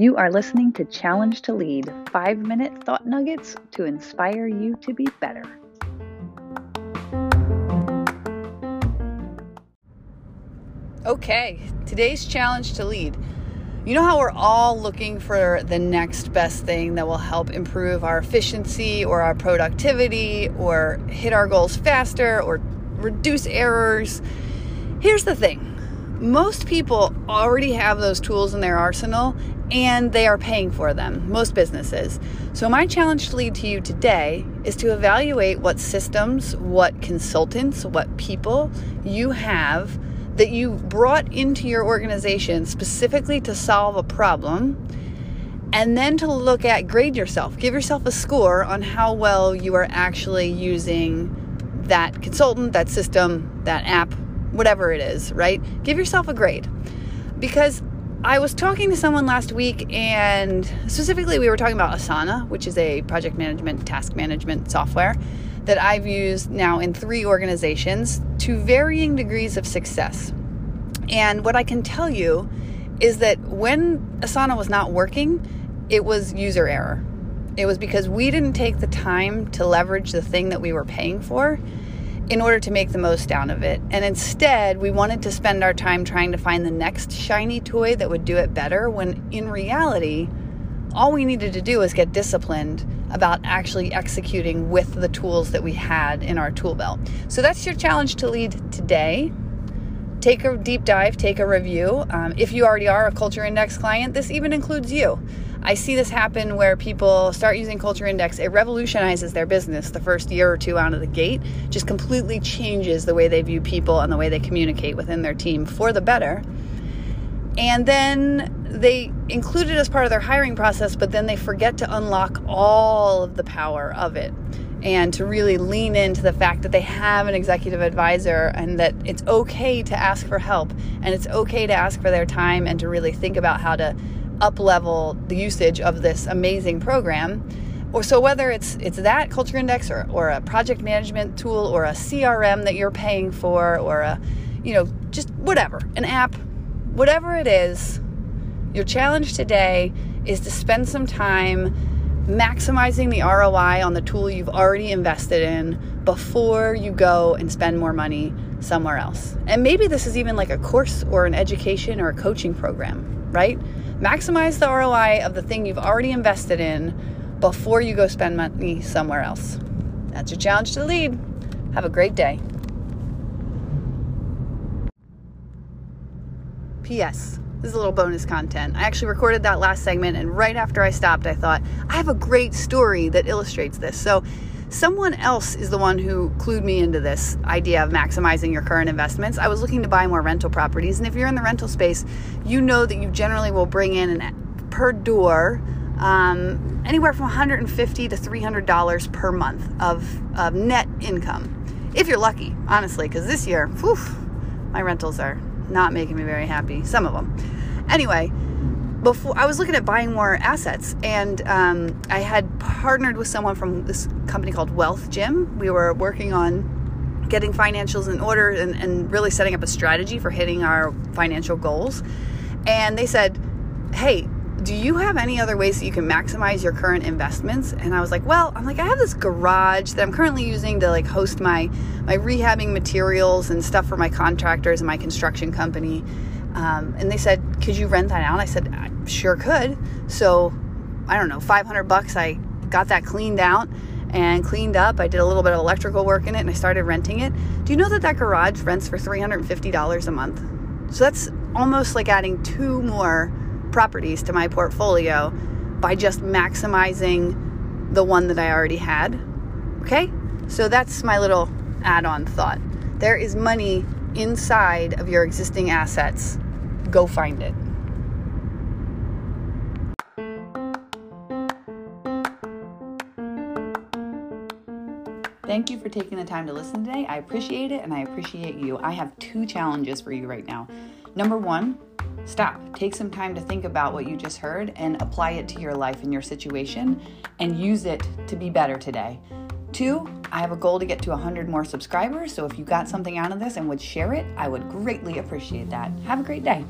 You are listening to Challenge to Lead five minute thought nuggets to inspire you to be better. Okay, today's challenge to lead. You know how we're all looking for the next best thing that will help improve our efficiency or our productivity or hit our goals faster or reduce errors? Here's the thing most people already have those tools in their arsenal and they are paying for them, most businesses. So, my challenge to lead to you today is to evaluate what systems, what consultants, what people you have that you brought into your organization specifically to solve a problem, and then to look at grade yourself. Give yourself a score on how well you are actually using that consultant, that system, that app, whatever it is, right? Give yourself a grade. Because I was talking to someone last week, and specifically, we were talking about Asana, which is a project management, task management software that I've used now in three organizations to varying degrees of success. And what I can tell you is that when Asana was not working, it was user error. It was because we didn't take the time to leverage the thing that we were paying for in order to make the most out of it. And instead, we wanted to spend our time trying to find the next shiny toy that would do it better when in reality, all we needed to do was get disciplined about actually executing with the tools that we had in our tool belt. So that's your challenge to lead today. Take a deep dive, take a review. Um, if you already are a Culture Index client, this even includes you. I see this happen where people start using Culture Index. It revolutionizes their business the first year or two out of the gate, just completely changes the way they view people and the way they communicate within their team for the better. And then they include it as part of their hiring process, but then they forget to unlock all of the power of it and to really lean into the fact that they have an executive advisor and that it's okay to ask for help and it's okay to ask for their time and to really think about how to up level the usage of this amazing program. Or so whether it's it's that culture index or, or a project management tool or a crm that you're paying for or a you know just whatever an app whatever it is your challenge today is to spend some time maximizing the ROI on the tool you've already invested in before you go and spend more money somewhere else. And maybe this is even like a course or an education or a coaching program, right? Maximize the ROI of the thing you've already invested in before you go spend money somewhere else. That's your challenge to lead. Have a great day. P.S. This is a little bonus content. I actually recorded that last segment, and right after I stopped, I thought, I have a great story that illustrates this. So, someone else is the one who clued me into this idea of maximizing your current investments. I was looking to buy more rental properties, and if you're in the rental space, you know that you generally will bring in an, per door um, anywhere from 150 to 300 dollars per month of, of net income, if you're lucky, honestly. Because this year, whew, my rentals are not making me very happy. Some of them. Anyway, before I was looking at buying more assets, and um, I had partnered with someone from this company called Wealth Gym. We were working on getting financials in order and, and really setting up a strategy for hitting our financial goals. And they said, "Hey, do you have any other ways that you can maximize your current investments and i was like well i'm like i have this garage that i'm currently using to like host my my rehabbing materials and stuff for my contractors and my construction company um, and they said could you rent that out i said i sure could so i don't know 500 bucks i got that cleaned out and cleaned up i did a little bit of electrical work in it and i started renting it do you know that that garage rents for $350 a month so that's almost like adding two more properties to my portfolio by just maximizing the one that I already had. Okay? So that's my little add on thought. There is money inside of your existing assets. Go find it. Thank you for taking the time to listen today. I appreciate it and I appreciate you. I have two challenges for you right now. Number one, Stop. Take some time to think about what you just heard and apply it to your life and your situation and use it to be better today. Two, I have a goal to get to 100 more subscribers, so if you got something out of this and would share it, I would greatly appreciate that. Have a great day.